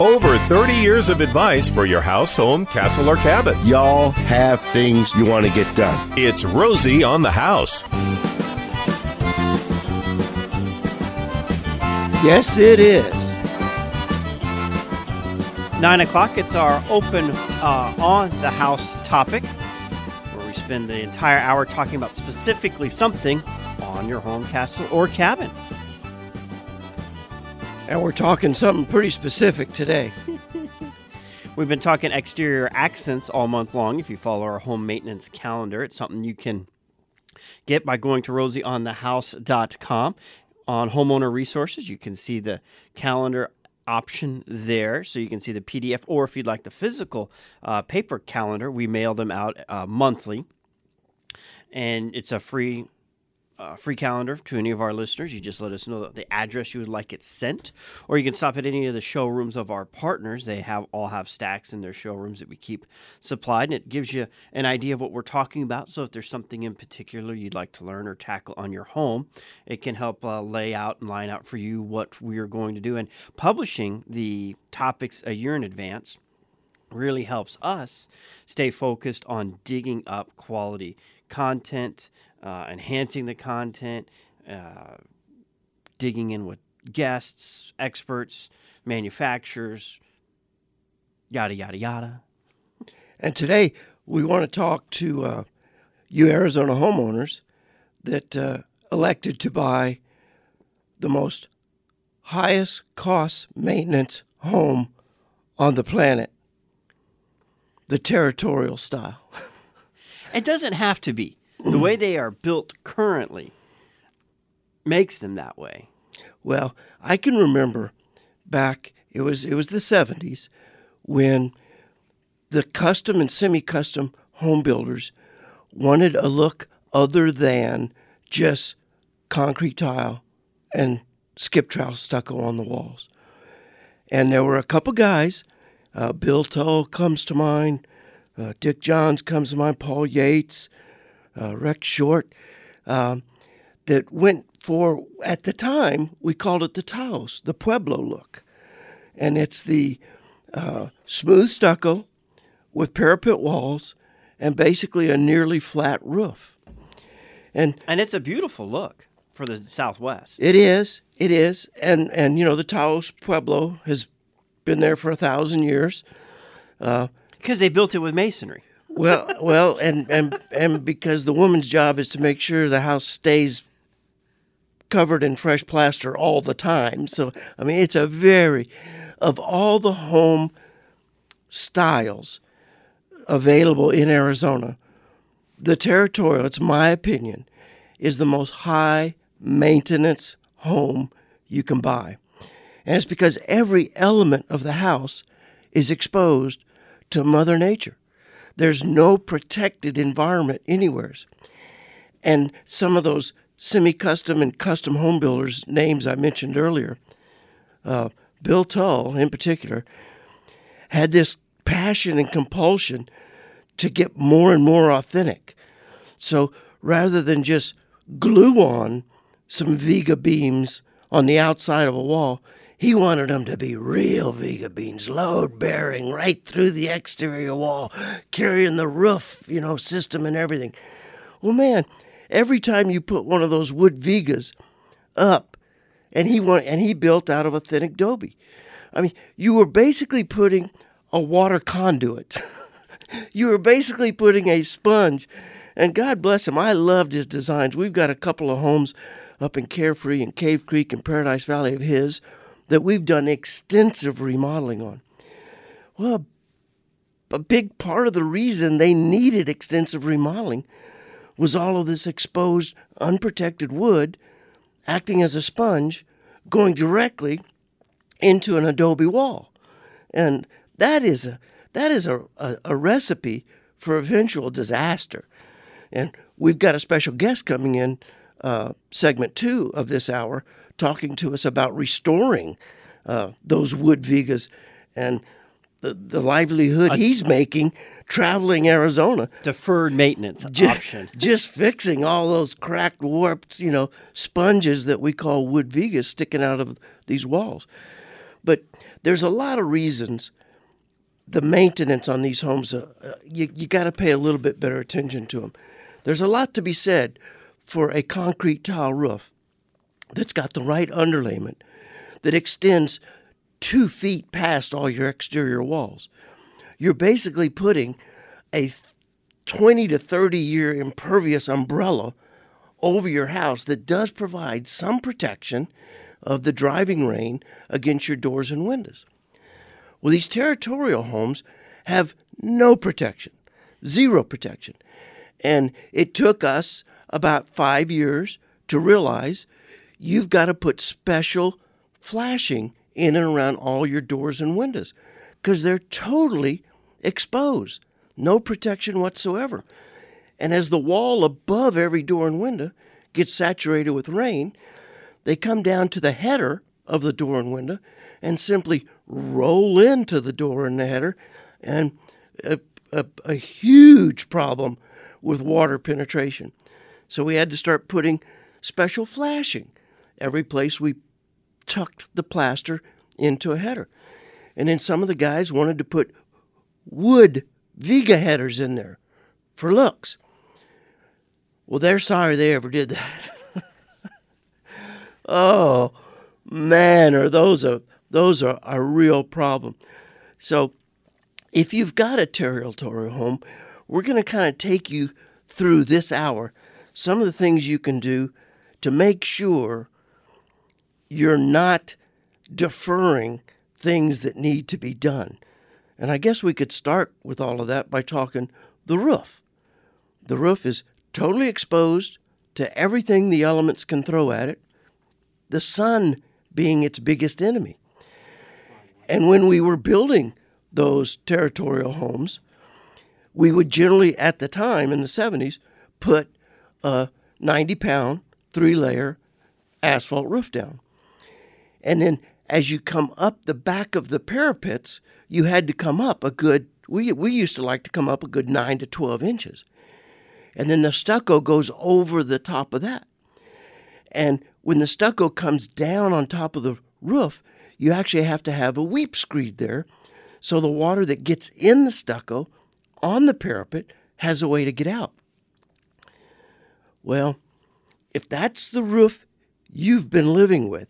Over 30 years of advice for your house, home, castle, or cabin. Y'all have things you want to get done. It's Rosie on the House. Yes, it is. Nine o'clock, it's our open uh, on the house topic, where we spend the entire hour talking about specifically something on your home, castle, or cabin. And we're talking something pretty specific today. We've been talking exterior accents all month long. If you follow our home maintenance calendar, it's something you can get by going to rosieonthehouse.com. On homeowner resources, you can see the calendar option there so you can see the PDF, or if you'd like the physical uh, paper calendar, we mail them out uh, monthly. And it's a free uh, free calendar to any of our listeners. You just let us know the address you would like it sent, or you can stop at any of the showrooms of our partners. They have all have stacks in their showrooms that we keep supplied, and it gives you an idea of what we're talking about. So if there's something in particular you'd like to learn or tackle on your home, it can help uh, lay out and line out for you what we are going to do. And publishing the topics a year in advance really helps us stay focused on digging up quality content, uh, enhancing the content, uh, digging in with guests, experts, manufacturers, yada, yada, yada. And today we want to talk to uh, you Arizona homeowners that uh, elected to buy the most highest cost maintenance home on the planet, the territorial style. It doesn't have to be. The way they are built currently makes them that way. Well, I can remember back it was it was the 70s when the custom and semi-custom home builders wanted a look other than just concrete tile and skip trowel stucco on the walls. And there were a couple guys, uh, Bill Tull comes to mind, uh, Dick Johns comes to mind, Paul Yates, Rex Short, um, that went for, at the time, we called it the Taos, the Pueblo look. And it's the uh, smooth stucco with parapet walls and basically a nearly flat roof. And And it's a beautiful look for the Southwest. it is, it is, and and you know the Taos Pueblo has been there for a thousand years. Because they built it with masonry. Well, well, and and and because the woman's job is to make sure the house stays covered in fresh plaster all the time. So I mean, it's a very of all the home styles available in Arizona, the territorial, it's my opinion, is the most high maintenance home you can buy. And it's because every element of the house is exposed to Mother Nature. There's no protected environment anywheres. And some of those semi custom and custom home builders' names I mentioned earlier, uh, Bill Tull in particular, had this passion and compulsion to get more and more authentic. So rather than just glue on some Vega beams on the outside of a wall, he wanted them to be real Vega beams, load bearing right through the exterior wall, carrying the roof, you know, system and everything. Well, man, every time you put one of those wood Vegas up, and he went and he built out of authentic adobe. I mean, you were basically putting a water conduit. you were basically putting a sponge. And God bless him, I loved his designs. We've got a couple of homes up in Carefree and Cave Creek and Paradise Valley of his that we've done extensive remodeling on. Well, a big part of the reason they needed extensive remodeling was all of this exposed, unprotected wood acting as a sponge going directly into an adobe wall. And that is a that is a, a, a recipe for eventual disaster. And we've got a special guest coming in uh, segment two of this hour talking to us about restoring uh, those wood vigas and the, the livelihood he's making traveling Arizona Deferred maintenance ju- option. Just fixing all those cracked, warped, you know, sponges that we call wood vigas sticking out of these walls. But there's a lot of reasons the maintenance on these homes, uh, uh, you, you got to pay a little bit better attention to them. There's a lot to be said for a concrete tile roof that's got the right underlayment that extends two feet past all your exterior walls. You're basically putting a 20 to 30 year impervious umbrella over your house that does provide some protection of the driving rain against your doors and windows. Well, these territorial homes have no protection, zero protection. And it took us about five years to realize you've got to put special flashing in and around all your doors and windows because they're totally exposed, no protection whatsoever. And as the wall above every door and window gets saturated with rain, they come down to the header of the door and window and simply roll into the door and the header, and a, a, a huge problem with water penetration. So we had to start putting special flashing every place we tucked the plaster into a header. And then some of the guys wanted to put wood Viga headers in there for looks. Well, they're sorry they ever did that. oh, man, are those a those are a real problem. So, if you've got a territorial home, we're going to kind of take you through this hour some of the things you can do to make sure you're not deferring things that need to be done. And I guess we could start with all of that by talking the roof. The roof is totally exposed to everything the elements can throw at it, the sun being its biggest enemy. And when we were building those territorial homes, we would generally, at the time in the 70s, put a 90 pound, three layer asphalt roof down. And then as you come up the back of the parapets, you had to come up a good, we, we used to like to come up a good 9 to 12 inches. And then the stucco goes over the top of that. And when the stucco comes down on top of the roof, you actually have to have a weep screed there so the water that gets in the stucco on the parapet has a way to get out. Well, if that's the roof you've been living with,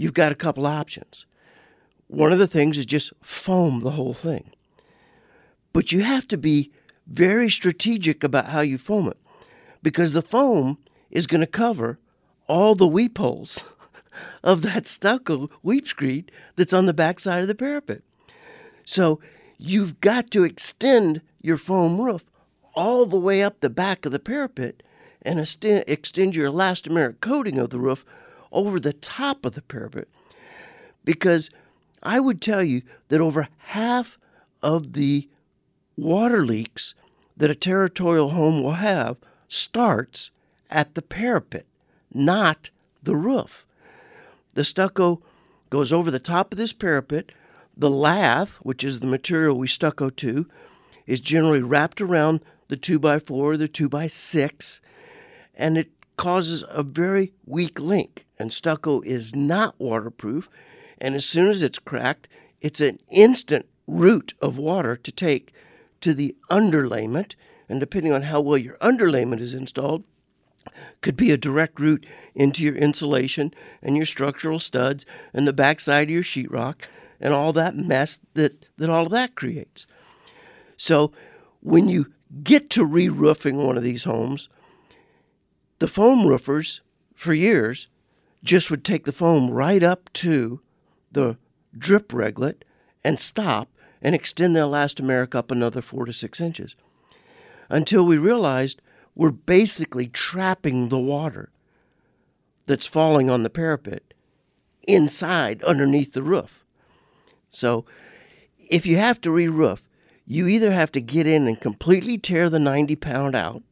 you've got a couple options. One of the things is just foam the whole thing. But you have to be very strategic about how you foam it because the foam is going to cover all the weep holes. of that stucco weep screed that's on the backside of the parapet. So you've got to extend your foam roof all the way up the back of the parapet and extend your elastomeric coating of the roof over the top of the parapet. Because I would tell you that over half of the water leaks that a territorial home will have starts at the parapet, not the roof. The stucco goes over the top of this parapet. The lath, which is the material we stucco to, is generally wrapped around the 2x4 or the 2x6, and it causes a very weak link. And stucco is not waterproof, and as soon as it's cracked, it's an instant route of water to take to the underlayment. And depending on how well your underlayment is installed, could be a direct route into your insulation and your structural studs and the backside of your sheetrock and all that mess that, that all of that creates. So when you get to re roofing one of these homes, the foam roofers for years just would take the foam right up to the drip reglet and stop and extend the elastomeric up another four to six inches until we realized we're basically trapping the water that's falling on the parapet inside underneath the roof. So if you have to re roof, you either have to get in and completely tear the 90 pound out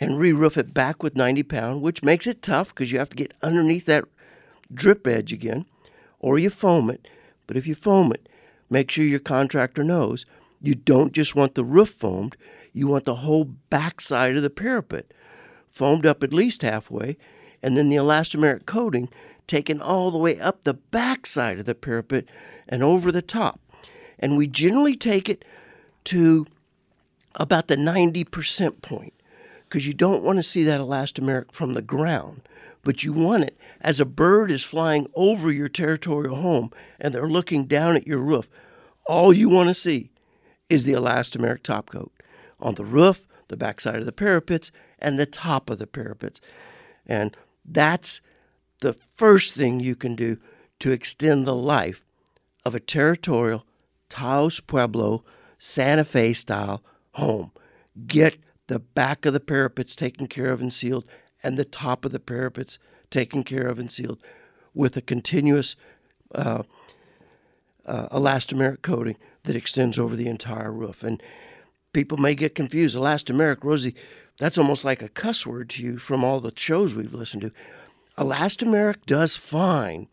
and re roof it back with 90 pound, which makes it tough because you have to get underneath that drip edge again, or you foam it. But if you foam it, make sure your contractor knows you don't just want the roof foamed, you want the whole backside of the parapet foamed up at least halfway, and then the elastomeric coating taken all the way up the back side of the parapet and over the top. And we generally take it to about the 90% point because you don't want to see that elastomeric from the ground, but you want it as a bird is flying over your territorial home and they're looking down at your roof. All you want to see is the elastomeric top coat on the roof, the backside of the parapets, and the top of the parapets. And that's the first thing you can do to extend the life of a territorial Taos Pueblo Santa Fe style home. Get the back of the parapets taken care of and sealed, and the top of the parapets taken care of and sealed with a continuous uh, uh, elastomeric coating that extends over the entire roof. And people may get confused. Elastomeric, Rosie, that's almost like a cuss word to you from all the shows we've listened to. Elastomeric does fine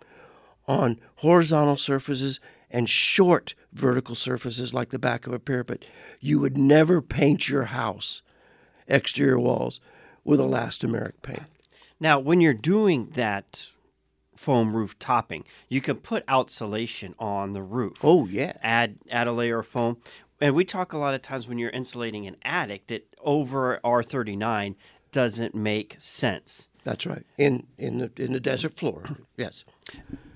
on horizontal surfaces and short vertical surfaces like the back of a parapet. You would never paint your house exterior walls with elastomeric paint. Now, when you're doing that foam roof topping, you can put outsulation on the roof. Oh yeah. Add add a layer of foam. And we talk a lot of times when you're insulating an attic that over R39 doesn't make sense. That's right. In in the in the desert floor. yes.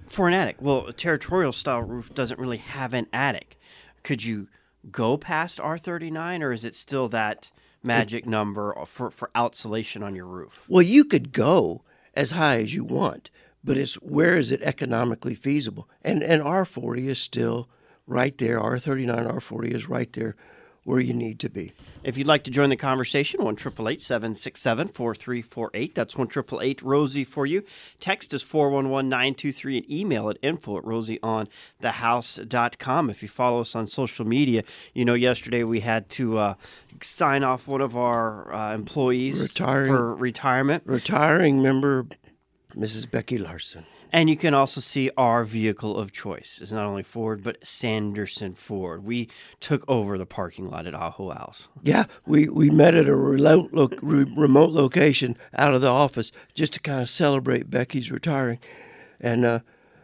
For an attic, well, a territorial style roof doesn't really have an attic. Could you go past R39 or is it still that magic number for, for outsulation on your roof? Well, you could go as high as you want, but it's where is it economically feasible? And and R40 is still right there. R39, R40 is right there where you need to be. If you'd like to join the conversation, 1 767 4348. That's 1 Rosie for you. Text is 411 923 and email at info at rosieonthehouse.com. If you follow us on social media, you know yesterday we had to uh, sign off one of our uh, employees Retiring. for retirement. Retiring member Mrs. Becky Larson. And you can also see our vehicle of choice is not only Ford, but Sanderson Ford. We took over the parking lot at Ajo House. Yeah, we, we met at a remote, lo- re- remote location out of the office just to kind of celebrate Becky's retiring. And uh,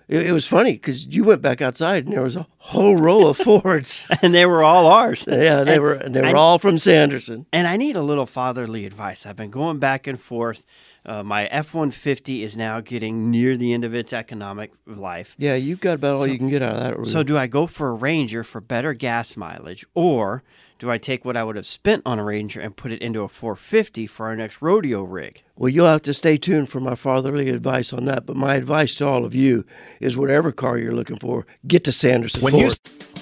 it, it was funny because you went back outside and there was a whole row of Fords. And they were all ours. yeah, they And were and they I- were all from Sanderson. And I need a little fatherly advice. I've been going back and forth. Uh, my F 150 is now getting near the end of its economic life. Yeah, you've got about all you can get out of that. So, do I go for a Ranger for better gas mileage, or do I take what I would have spent on a Ranger and put it into a 450 for our next rodeo rig? Well, you'll have to stay tuned for my fatherly advice on that. But my advice to all of you is whatever car you're looking for, get to Sanderson When Ford. you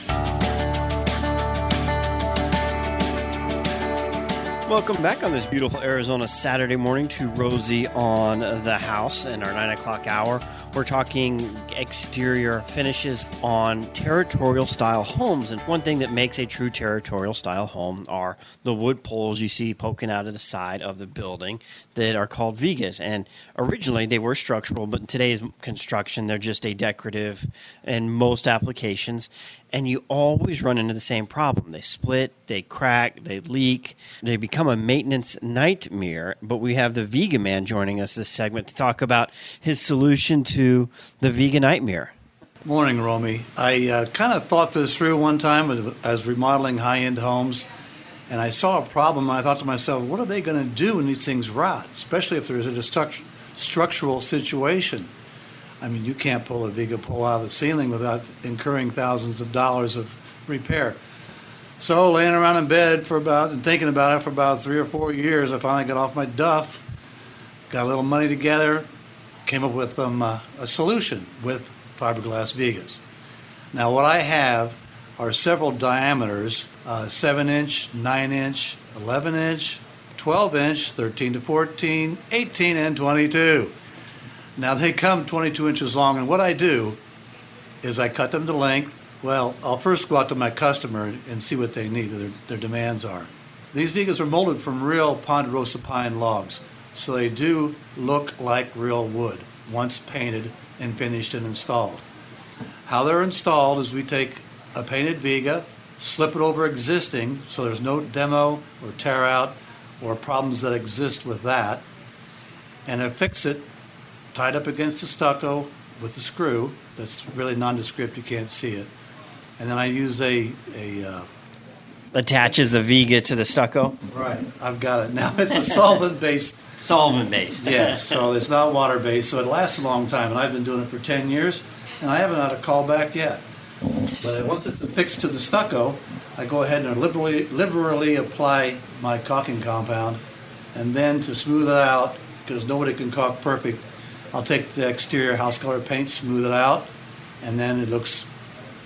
Welcome back on this beautiful Arizona Saturday morning to Rosie on the House in our 9 o'clock hour. We're talking exterior finishes on territorial style homes. And one thing that makes a true territorial style home are the wood poles you see poking out of the side of the building that are called vigas. And originally they were structural, but in today's construction, they're just a decorative in most applications. And you always run into the same problem. They split, they crack, they leak, they become a maintenance nightmare. But we have the Vega Man joining us this segment to talk about his solution to the Vega nightmare. Morning, Romey. I uh, kind of thought this through one time as remodeling high end homes, and I saw a problem. And I thought to myself, what are they going to do when these things rot, especially if there's a destruct- structural situation? I mean, you can't pull a Viga pole out of the ceiling without incurring thousands of dollars of repair. So, laying around in bed for about and thinking about it for about three or four years, I finally got off my duff, got a little money together, came up with um, uh, a solution with fiberglass Vigas. Now, what I have are several diameters uh, 7 inch, 9 inch, 11 inch, 12 inch, 13 to 14, 18, and 22. Now, they come 22 inches long, and what I do is I cut them to length. Well, I'll first go out to my customer and see what they need, their, their demands are. These Vigas are molded from real Ponderosa pine logs, so they do look like real wood once painted and finished and installed. How they're installed is we take a painted Viga, slip it over existing so there's no demo or tear out or problems that exist with that, and affix it tied up against the stucco with a screw. That's really nondescript; you can't see it. And then I use a a uh, Attaches the Viga to the stucco. right. I've got it now. It's a solvent based. Solvent based. Yes, so it's not water based, so it lasts a long time. And I've been doing it for ten years, and I haven't had a call back yet. But once it's affixed to the stucco, I go ahead and liberally liberally apply my caulking compound, and then to smooth it out, because nobody can caulk perfect, I'll take the exterior house color paint, smooth it out, and then it looks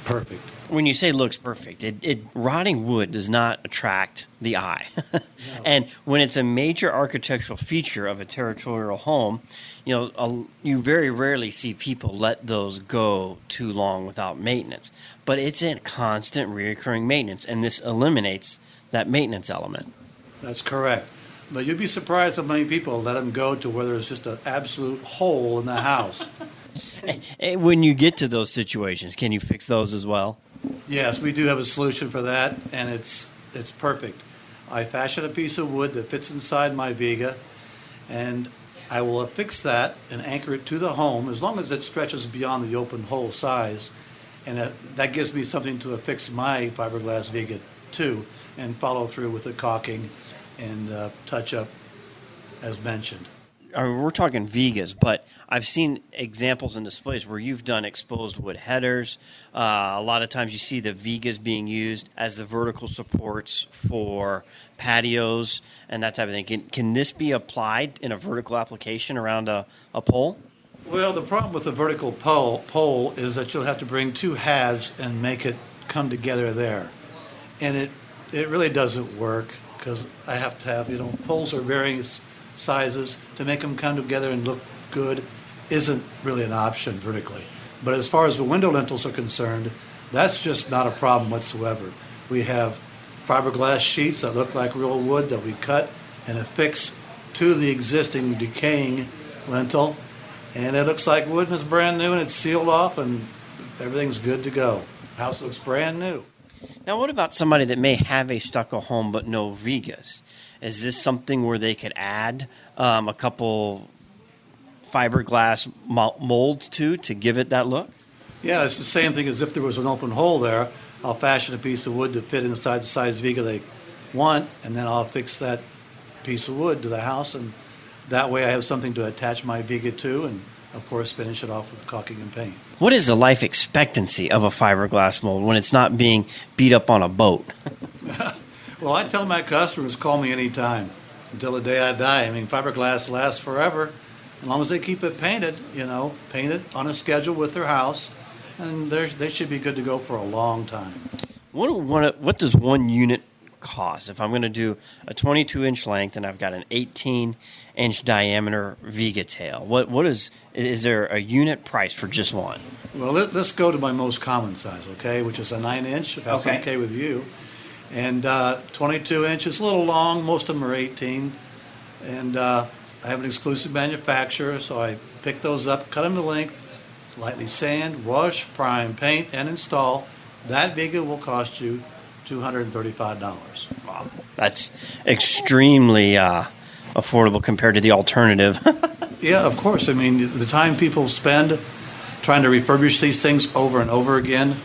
perfect. when you say looks perfect, it, it rotting wood does not attract the eye. and when it's a major architectural feature of a territorial home, you know, a, you very rarely see people let those go too long without maintenance. But it's in constant reoccurring maintenance, and this eliminates that maintenance element. That's correct. But you'd be surprised how many people let them go to where there's just an absolute hole in the house. Eh, when you get to those situations, can you fix those as well? Yes, we do have a solution for that, and it's it's perfect. I fashion a piece of wood that fits inside my Viga, and I will affix that and anchor it to the home as long as it stretches beyond the open hole size, and that, that gives me something to affix my fiberglass Viga to, and follow through with the caulking and uh, touch up as mentioned. I mean, we're talking Vegas, but I've seen examples and displays where you've done exposed wood headers. Uh, a lot of times you see the Vegas being used as the vertical supports for patios and that type of thing. Can, can this be applied in a vertical application around a, a pole? Well, the problem with a vertical pole, pole is that you'll have to bring two halves and make it come together there. And it, it really doesn't work because I have to have, you know, poles are various sizes. To make them come together and look good isn't really an option vertically. But as far as the window lintels are concerned, that's just not a problem whatsoever. We have fiberglass sheets that look like real wood that we cut and affix to the existing decaying lintel and it looks like wood and it's brand new and it's sealed off and everything's good to go. House looks brand new. Now, what about somebody that may have a stucco home but no Vegas? Is this something where they could add um, a couple fiberglass molds to to give it that look? Yeah, it's the same thing as if there was an open hole there. I'll fashion a piece of wood to fit inside the size Viga they want, and then I'll fix that piece of wood to the house, and that way I have something to attach my Viga to, and of course finish it off with caulking and paint. What is the life expectancy of a fiberglass mold when it's not being beat up on a boat? Well, I tell my customers call me anytime until the day I die. I mean, fiberglass lasts forever as long as they keep it painted. You know, painted on a schedule with their house, and they they should be good to go for a long time. What, what, what does one unit cost? If I'm going to do a 22 inch length and I've got an 18 inch diameter Vega tail, what what is is there a unit price for just one? Well, let, us go to my most common size, okay, which is a nine inch, if that's Okay. okay, with you. And uh, 22 inches, a little long. Most of them are 18. And uh, I have an exclusive manufacturer, so I pick those up, cut them to length, lightly sand, wash, prime, paint, and install. That Viga will cost you $235. Wow, that's extremely uh, affordable compared to the alternative. Yeah, of course. I mean, the time people spend trying to refurbish these things over and over again.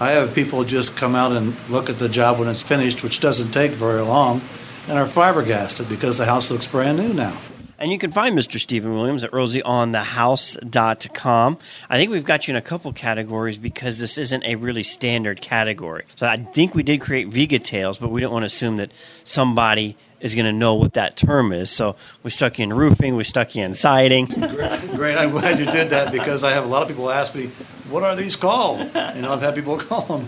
I have people just come out and look at the job when it's finished, which doesn't take very long, and are fibergassed because the house looks brand new now. And you can find Mr. Stephen Williams at rosieonthehouse.com. I think we've got you in a couple categories because this isn't a really standard category. So I think we did create Vega tails, but we don't want to assume that somebody is going to know what that term is. So we stuck you in roofing, we stuck you in siding. great, Great, I'm glad you did that because I have a lot of people ask me, what are these called? You know, I've had people call them.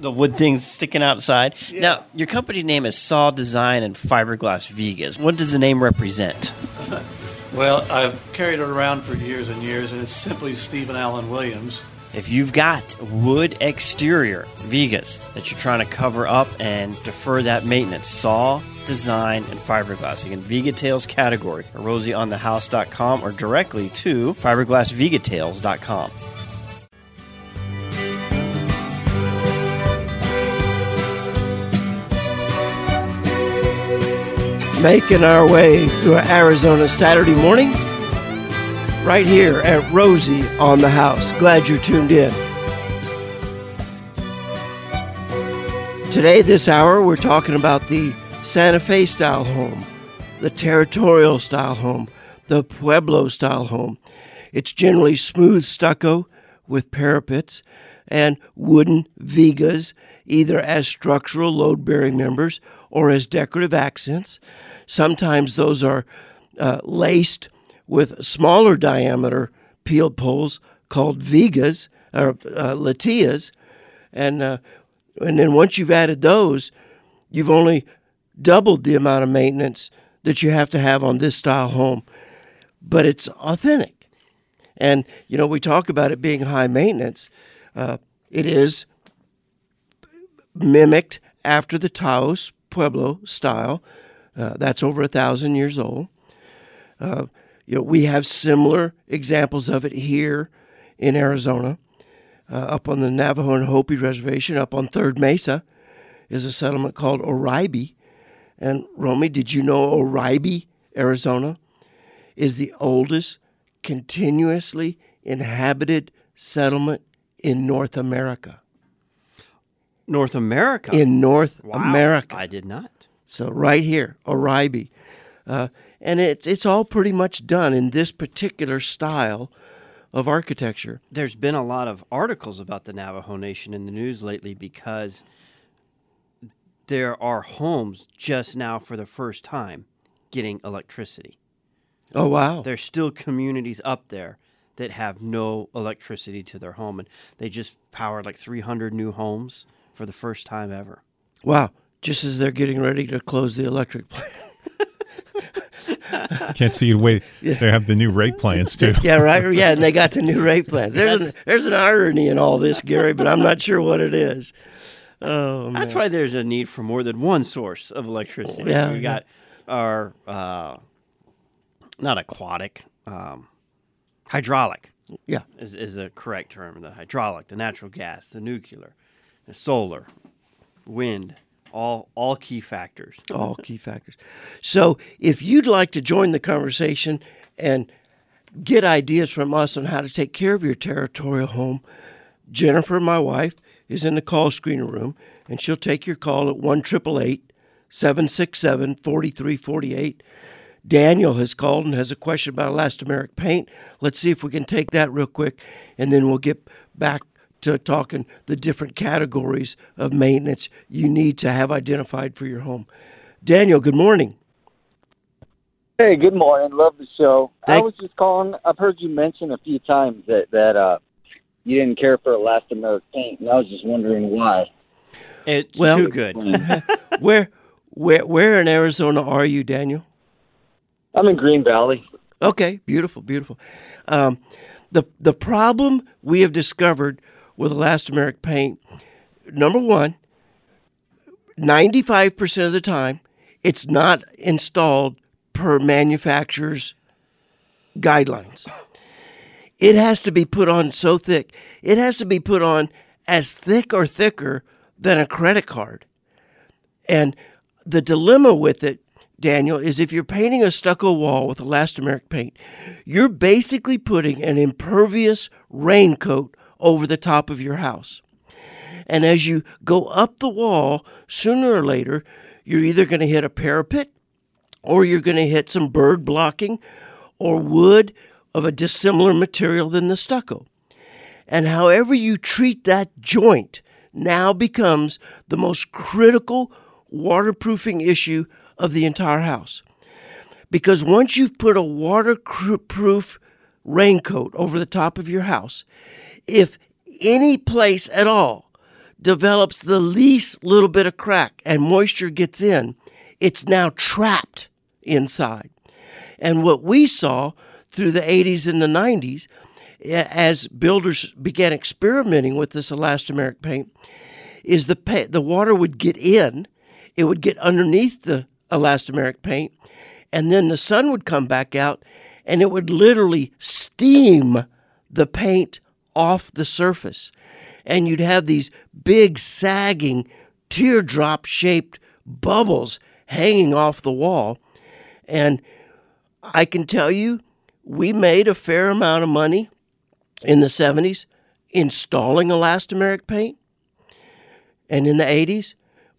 The wood things sticking outside. Yeah. Now, your company name is Saw Design and Fiberglass Vegas. What does the name represent? Well, I've carried it around for years and years, and it's simply Stephen Allen Williams. If you've got wood exterior Vegas that you're trying to cover up and defer that maintenance, saw, design, and fiberglass. Again, Vega Tails category at rosieonthehouse.com or directly to fiberglassvegatails.com. Making our way through Arizona Saturday morning. right here at Rosie on the House. Glad you're tuned in. Today, this hour, we're talking about the Santa Fe style home, the territorial style home, the Pueblo style home. It's generally smooth stucco with parapets and wooden vigas, either as structural load bearing members or as decorative accents. Sometimes those are uh, laced with smaller diameter peeled poles called vigas or uh, latillas, and uh, and then once you've added those, you've only doubled the amount of maintenance that you have to have on this style home, but it's authentic. And you know, we talk about it being high maintenance. Uh, it is mimicked after the Taos Pueblo style. Uh, that's over a thousand years old. Uh, you know, we have similar examples of it here in Arizona. Uh, up on the Navajo and Hopi Reservation, up on Third Mesa, is a settlement called Oraibi. And Romey, did you know Oraibi, Arizona, is the oldest continuously inhabited settlement in North America? North America. In North Wow, America. I did not. So right here, Oraibi, uh, and it's it's all pretty much done in this particular style of architecture. There's been a lot of articles about the Navajo Nation in the news lately because there are homes just now for the first time getting electricity. Oh wow! There's still communities up there that have no electricity to their home, and they just powered like 300 new homes for the first time ever. Wow! Just as they're getting ready to close the electric plant. Can't see you wait. They have the new rate plans too. yeah, right. Yeah, and they got the new rate plans. There's an, there's an irony in all this, Gary, but I'm not sure what it is. Oh, That's man. why there's a need for more than one source of electricity. Yeah, we yeah. got our uh, not aquatic, um, hydraulic Yeah, is, is the correct term. The hydraulic, the natural gas, the nuclear, the solar, wind, all all key factors. all key factors. So, if you'd like to join the conversation and get ideas from us on how to take care of your territorial home, Jennifer, my wife, is in the call screener room, and she'll take your call at 1 767 4348. Daniel has called and has a question about elastomeric paint. Let's see if we can take that real quick, and then we'll get back to talking the different categories of maintenance you need to have identified for your home. Daniel, good morning. Hey, good morning. Love the show. I was just calling. I've heard you mention a few times that that uh, you didn't care for elastomeric paint, and I was just wondering why. It's Well- too good. Where, where, where in Arizona are you, Daniel? I'm in Green Valley. Okay, beautiful, beautiful. Um, the the problem we have discovered with elastomeric paint, number one, ninety five percent of the time, it's not installed per manufacturer's guidelines. It has to be put on so thick. It has to be put on as thick or thicker than a credit card. And the dilemma with it, Daniel, is if you're painting a stucco wall with elastomeric paint, you're basically putting an impervious raincoat over the top of your house. And as you go up the wall, sooner or later, you're either going to hit a parapet or you're going to hit some bird blocking or wood of a dissimilar material than the stucco. And however you treat that joint now becomes the most critical waterproofing issue of the entire house. Because once you've put a waterproof raincoat over the top of your house, if any place at all develops the least little bit of crack and moisture gets in, it's now trapped inside. And what we saw through the 80s and the 90s, as builders began experimenting with this elastomeric paint, is the pa- the water would get in, it would get underneath the elastomeric paint, and then the sun would come back out, and it would literally steam the paint off the surface, and you'd have these big sagging teardrop shaped bubbles hanging off the wall, and I can tell you, we made a fair amount of money in the 70s installing elastomeric paint and in the 80s.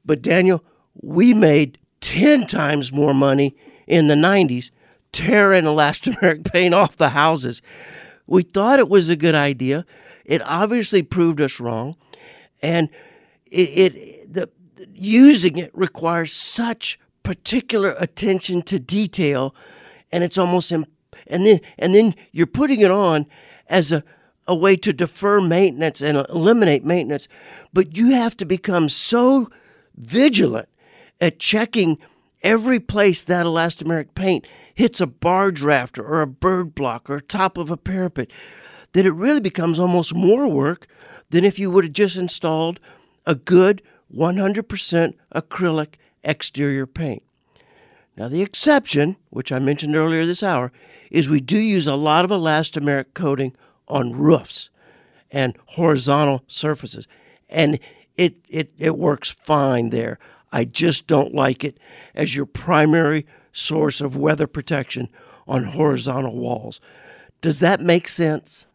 But Daniel, we made 10 times more money in the 90s tearing elastomeric paint off the houses. We thought it was a good idea. It obviously proved us wrong. And it, it the using it requires such particular attention to detail and it's almost imp- and then and then you're putting it on as a a way to defer maintenance and eliminate maintenance but you have to become so vigilant at checking every place that elastomeric paint hits a barge rafter or a bird block or top of a parapet that it really becomes almost more work than if you would have just installed a good 100% acrylic exterior paint. Now, the exception, which I mentioned earlier this hour, is we do use a lot of elastomeric coating on roofs and horizontal surfaces. And it, it, it works fine there. I just don't like it as your primary source of weather protection on horizontal walls. Does that make sense?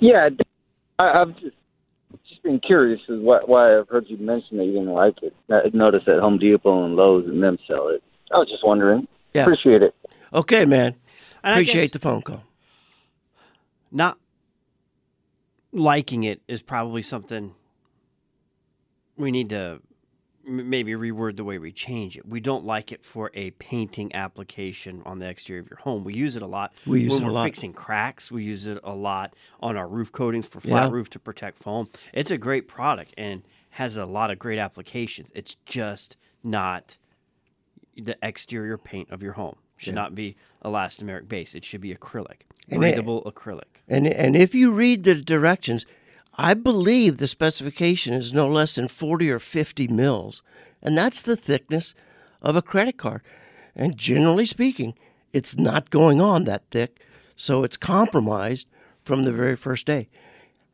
Yeah, I, I've just, just been curious as why, why I've heard you mention that you didn't like it. I noticed that Home Depot and Lowe's and them sell it. I was just wondering. Yeah. Appreciate it. Okay, man. And Appreciate guess the phone call. Not liking it is probably something we need to m- maybe reword the way we change it. We don't like it for a painting application on the exterior of your home. We use it a lot We use when it a we're lot. fixing cracks. We use it a lot on our roof coatings for flat Yeah. roof to protect foam. It's a great product and has a lot of great applications. It's just not the exterior paint of your home. Should not be elastomeric base. It should be acrylic, And it- breathable acrylic. And and if you read the directions, I believe the specification is no less than 40 or 50 mils, and that's the thickness of a credit card. And generally speaking, it's not going on that thick, so it's compromised from the very first day.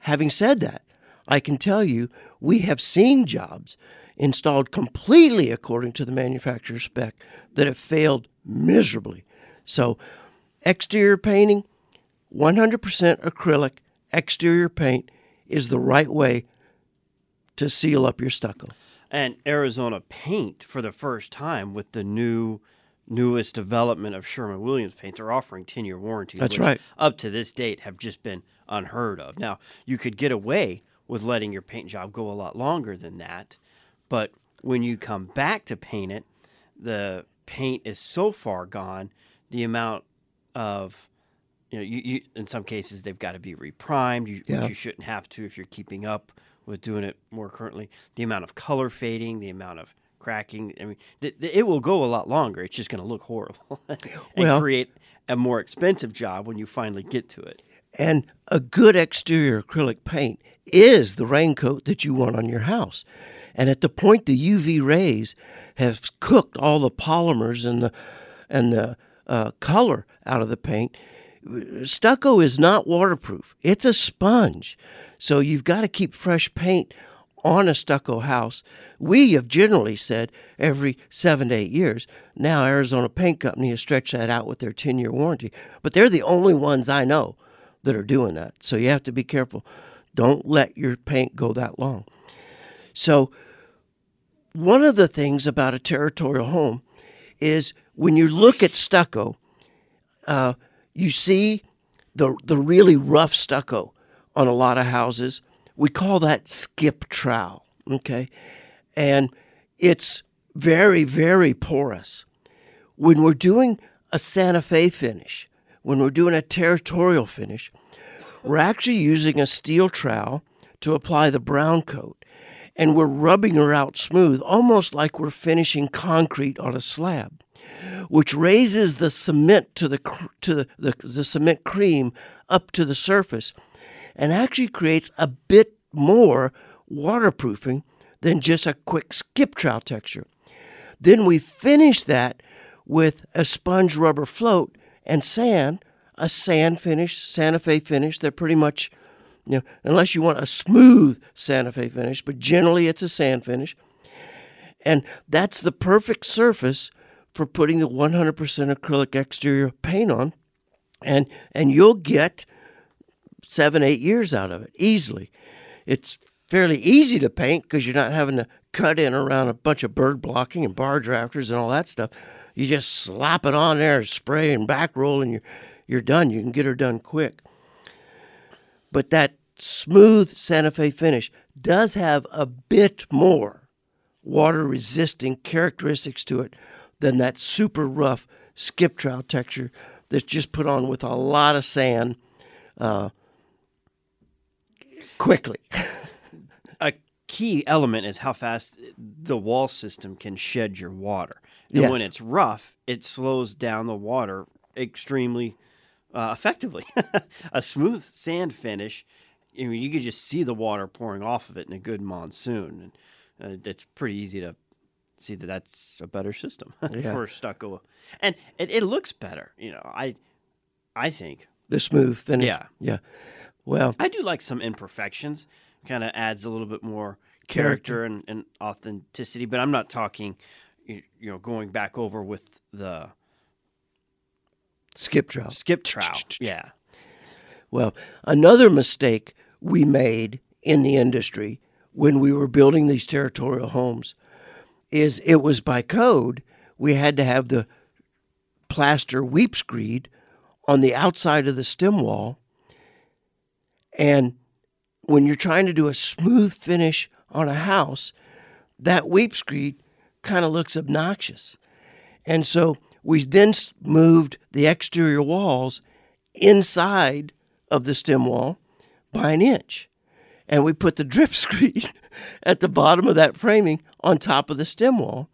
Having said that, I can tell you we have seen jobs installed completely according to the manufacturer's spec that have failed miserably. So, exterior painting, 100% acrylic exterior paint is the right way to seal up your stucco. and Arizona Paint for the first time with the new newest development of Sherwin Williams paints are offering 10 year warranties. That's which right. Up to this date have just been unheard of. Now, you could get away with letting your paint job go a lot longer than that, but when you come back to paint it, the paint is so far gone, the amount of you know, you, you in some cases they've got to be reprimed, you, Yeah. which you shouldn't have to if you're keeping up with doing it more currently. The amount of color fading, the amount of cracking. I mean, th- th- it will go a lot longer. It's just going to look horrible and Well- create a more expensive job when you finally get to it. And a good exterior acrylic paint is the raincoat that you want on your house. And at the point the UV rays have cooked all the polymers and the and the uh, color out of the paint, stucco is not waterproof. It's a sponge. So you've got to keep fresh paint on a stucco house. We have generally said every seven to eight years. Now, Arizona Paint Company has stretched that out with their 10 year warranty, but they're the only ones I know that are doing that. So you have to be careful. Don't let your paint go that long. So, one of the things about a territorial home is when you look at stucco, uh, you see the the really rough stucco on a lot of houses. We call that skip trowel, okay, and it's very very porous. When we're doing a Santa Fe finish, when we're doing a territorial finish, we're actually using a steel trowel to apply the brown coat, and we're rubbing her out smooth, almost like we're finishing concrete on a slab which raises the cement to the to the, the, the cement cream up to the surface and actually creates a bit more waterproofing than just a quick skip trowel texture. Then we finish that with a sponge rubber float and sand, a sand finish, Santa Fe finish. They're pretty much, you know, unless you want a smooth Santa Fe finish, but generally it's a sand finish. And that's the perfect surface for putting the 100% acrylic exterior paint on, and and you'll get seven, eight years out of it easily. It's fairly easy to paint because you're not having to cut in around a bunch of bird blocking and barge rafters and all that stuff. You just slap it on there, spray and back roll, and you're you're done. You can get her done quick. But that smooth Santa Fe finish does have a bit more water resisting characteristics to it than that super rough skip trowel texture that's just put on with a lot of sand uh, quickly. a key element is how fast the wall system can shed your water. And Yes. when it's rough, it slows down the water extremely uh, effectively. a smooth sand finish, I mean, you could just see the water pouring off of it in a good monsoon, and uh, it's pretty easy to see that that's a better system Yeah. for stucco, and it, it looks better. You know, I I think the smooth finish. Yeah. Yeah. Well, I do like some imperfections. Kind of adds a little bit more character and, and authenticity. But I'm not talking, you, you know, going back over with the skip trowel. skip trowel. Yeah. Well, another mistake we made in the industry when we were building these territorial homes is it was by code we had to have the plaster weep screed on the outside of the stem wall. And when you're trying to do a smooth finish on a house, that weep screed kind of looks obnoxious. And so we then moved the exterior walls inside of the stem wall by an inch. And we put the drip screed at the bottom of that framing on top of the stem wall.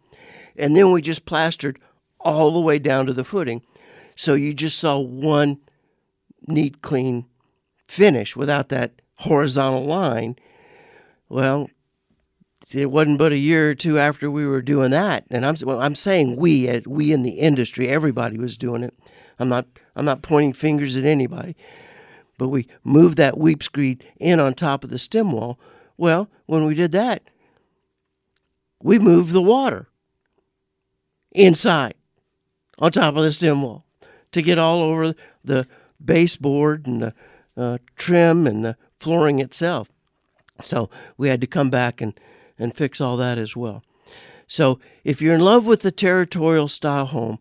And then we just plastered all the way down to the footing. So you just saw one neat, clean finish without that horizontal line. Well, it wasn't but a year or two after we were doing that, and I'm well, I'm saying we, as we in the industry, everybody was doing it. I'm not I'm not pointing fingers at anybody, but we moved that weep screed in on top of the stem wall. Well, when we did that, we moved the water inside on top of the stem wall to get all over the baseboard and the uh, trim and the flooring itself. So we had to come back and, and fix all that as well. So if you're in love with the territorial style home,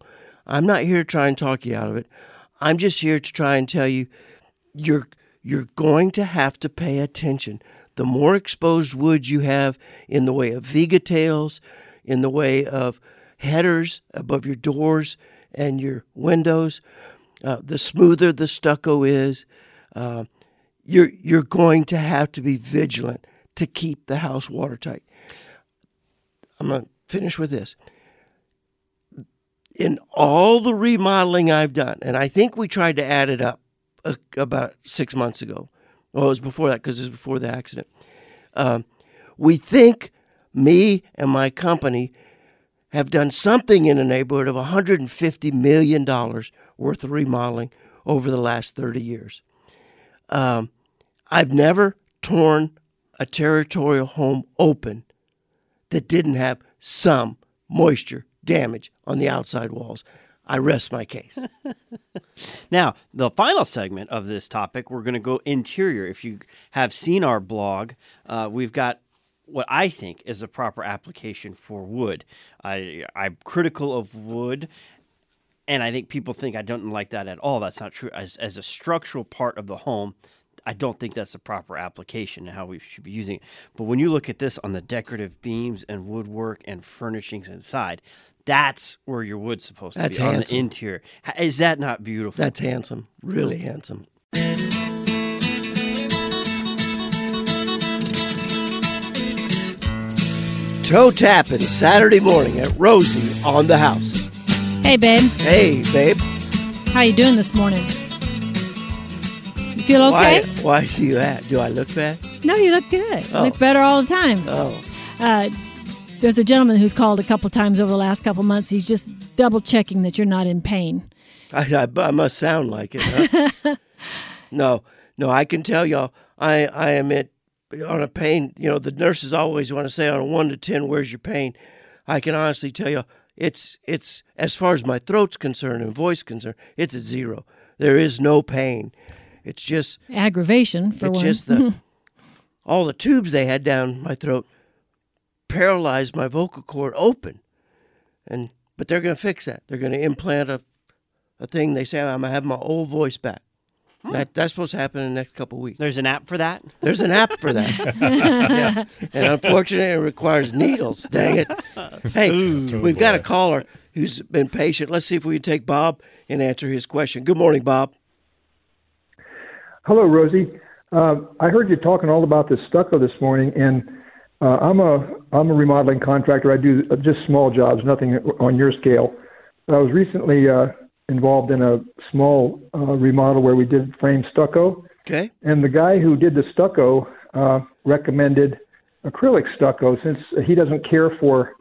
I'm not here to try and talk you out of it. I'm just here to try and tell you you're you're going to have to pay attention. The more exposed wood you have in the way of viga tails, in the way of headers above your doors and your windows, uh, the smoother the stucco is. Uh, you're you're going to have to be vigilant to keep the house watertight. I'm going to finish with this. In all the remodeling I've done, and I think we tried to add it up uh, about six months ago. Well, it was before that because it was before the accident. Um, we think me and my company have done something in the neighborhood of $150 million worth of remodeling over the last 30 years. Um, I've never torn a territorial home open that didn't have some moisture damage on the outside walls. I rest my case. Now, the final segment of this topic, we're going to go interior. If you have seen our blog, uh, we've got what I think is a proper application for wood. I, I'm critical of wood, and I think people think I don't like that at all. That's not true. As, as a structural part of the home, I don't think that's the proper application and how we should be using it. But when you look at this on the decorative beams and woodwork and furnishings inside, that's where your wood's supposed to That's be on the interior. Is that not beautiful? That's handsome, really handsome. Toe tapping Saturday morning at Rosie on the house. Hey, babe. Hey, babe. How you doing this morning? You feel okay? Why, why do you at? Do I look bad? No, you look good. You Oh. look better all the time. Oh, Uh, there's a gentleman who's called a couple times over the last couple months. He's just double checking that you're not in pain. I, I, I must sound like it. Huh? no, no, I can tell y'all, I, I am at on a pain. You know, the nurses always want to say on a one to ten, where's your pain? I can honestly tell you, it's it's as far as my throat's concerned and voice concerned, it's a zero. There is no pain. It's just Aggravation for it's one. just the all the tubes they had down my throat paralyzed my vocal cord open, and but they're going to fix that. They're going to implant a a thing. They say I'm going to have my old voice back. That, that's supposed to happen in the next couple of weeks. There's an app for that. There's an app for that. yeah. And unfortunately, it requires needles. Dang it. Hey, we've got a caller who's been patient. Let's see if we can take Bob and answer his question. Good morning, Bob. Hello, Rosie. Uh, I heard you talking all about the stucco this morning, and uh, I'm a I'm a remodeling contractor. I do just small jobs, nothing on your scale. But I was recently uh, involved in a small uh, remodel where we did frame stucco, Okay. and the guy who did the stucco uh, recommended acrylic stucco since he doesn't care for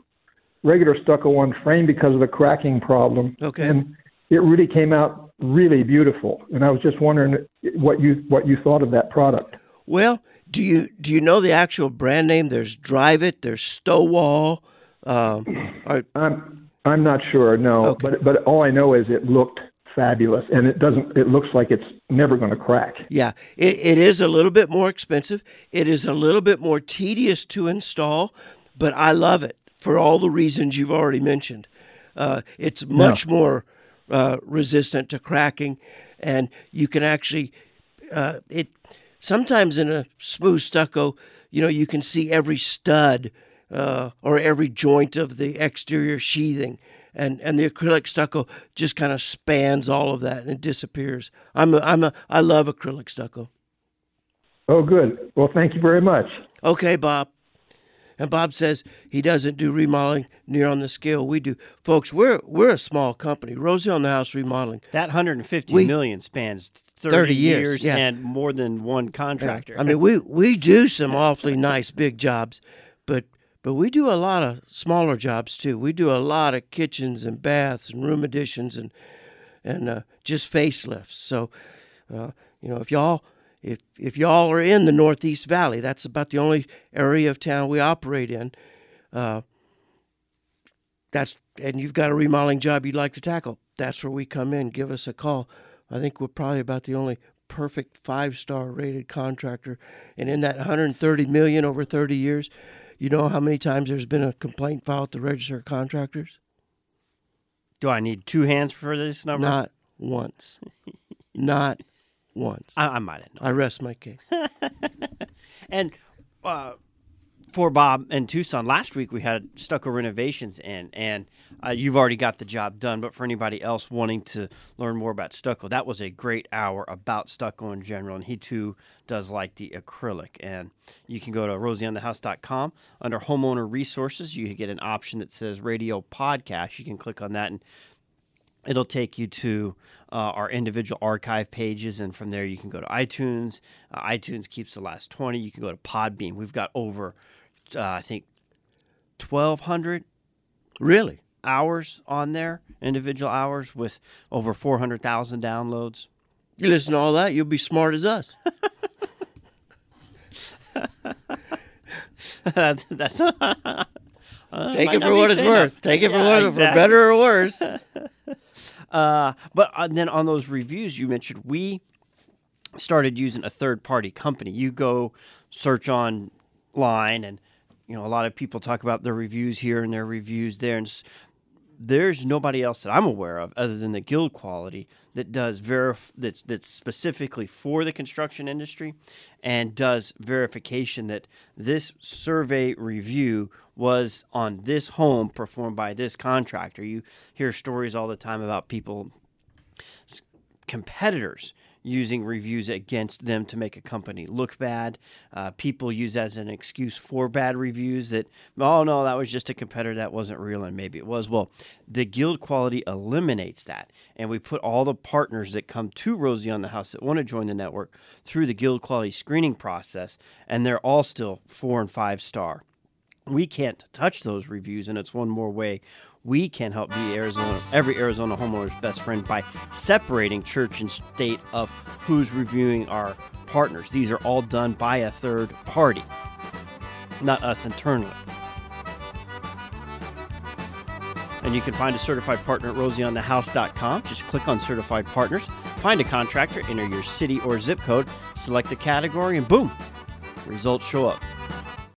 regular stucco on frame because of the cracking problem. Okay. And it really came out really beautiful. And I was just wondering what you what you thought of that product. Well, do you do you know the actual brand name? There's Dryvit. There's Stowall. Um, or, I'm I'm not sure, no. Okay. But but all I know is it looked fabulous, and it doesn't. It looks like it's never going to crack. yeah, it, it is a little bit more expensive. It is a little bit more tedious to install, but I love it for all the reasons you've already mentioned. Uh, it's much more uh, resistant to cracking, and you can actually uh, it. Sometimes in a smooth stucco, you know, you can see every stud uh, or every joint of the exterior sheathing, and and the acrylic stucco just kind of spans all of that and it disappears. I'm a, I'm a I love acrylic stucco. Oh, good. Well, thank you very much. Okay, Bob. And Bob says he doesn't do remodeling near on the scale we do. Folks, we're we're a small company. Rosie on the House Remodeling. That 150 We- million spans 30, 30 years, yeah. and more than one contractor. I mean, we we do some awfully nice big jobs, but but we do a lot of smaller jobs too. We do a lot of kitchens and baths and room additions and and uh, just facelifts. So, uh, you know, if y'all if if y'all are in the Northeast Valley, that's about the only area of town we operate in. Uh, that's and you've got a remodeling job you'd like to tackle. That's where we come in. Give us a call. I think we're probably about the only perfect five star rated contractor. And in that 130 million over 30 years, you know how many times there's been a complaint filed at the Registrar of Contractors? do I need two hands for this number? Not once. Not once. I, I might have known. I rest my case. And uh, for Bob and Tucson, last week we had stucco renovations in, and uh, you've already got the job done. But for anybody else wanting to learn more about stucco, that was a great hour about stucco in general. And he too does like the acrylic. And you can go to rosieonthehouse.com under homeowner resources. You get an option that says radio podcast. You can click on that and it'll take you to uh, our individual archive pages and from there you can go to itunes uh, itunes keeps the last 20 you can go to Podbean. we've got over uh, i think 1200 really? hours on there individual hours with over 400000 downloads You listen to all that, you'll be smart as us. that's, that's Take it for what it's saying worth. Take it for Yeah, what for exactly. better or worse. Uh, but uh, then on those reviews you mentioned, we started using a third party company. You go search online, and you know a lot of people talk about their reviews here and their reviews there, and there's nobody else that I'm aware of other than the GuildQuality that does verif- that's that's specifically for the construction industry and does verification that this survey review was on this home performed by this contractor. You hear stories all the time about people competitors using reviews against them to make a company look bad. Uh, people use as an excuse for bad reviews that, oh no, that was just a competitor that wasn't real and maybe it was. Well, the GuildQuality eliminates that. And we put all the partners that come to Rosie on the House that want to join the network through the GuildQuality screening process, and they're all still four and five star we can't touch those reviews and it's one more way we can help be arizona every arizona homeowner's best friend by separating church and state of who's reviewing our partners these are all done by a third party not us internally And you can find a certified partner at rosieonthehouse.com. Just click on certified partners, find a contractor, enter your city or zip code, select the category, and boom, results show up.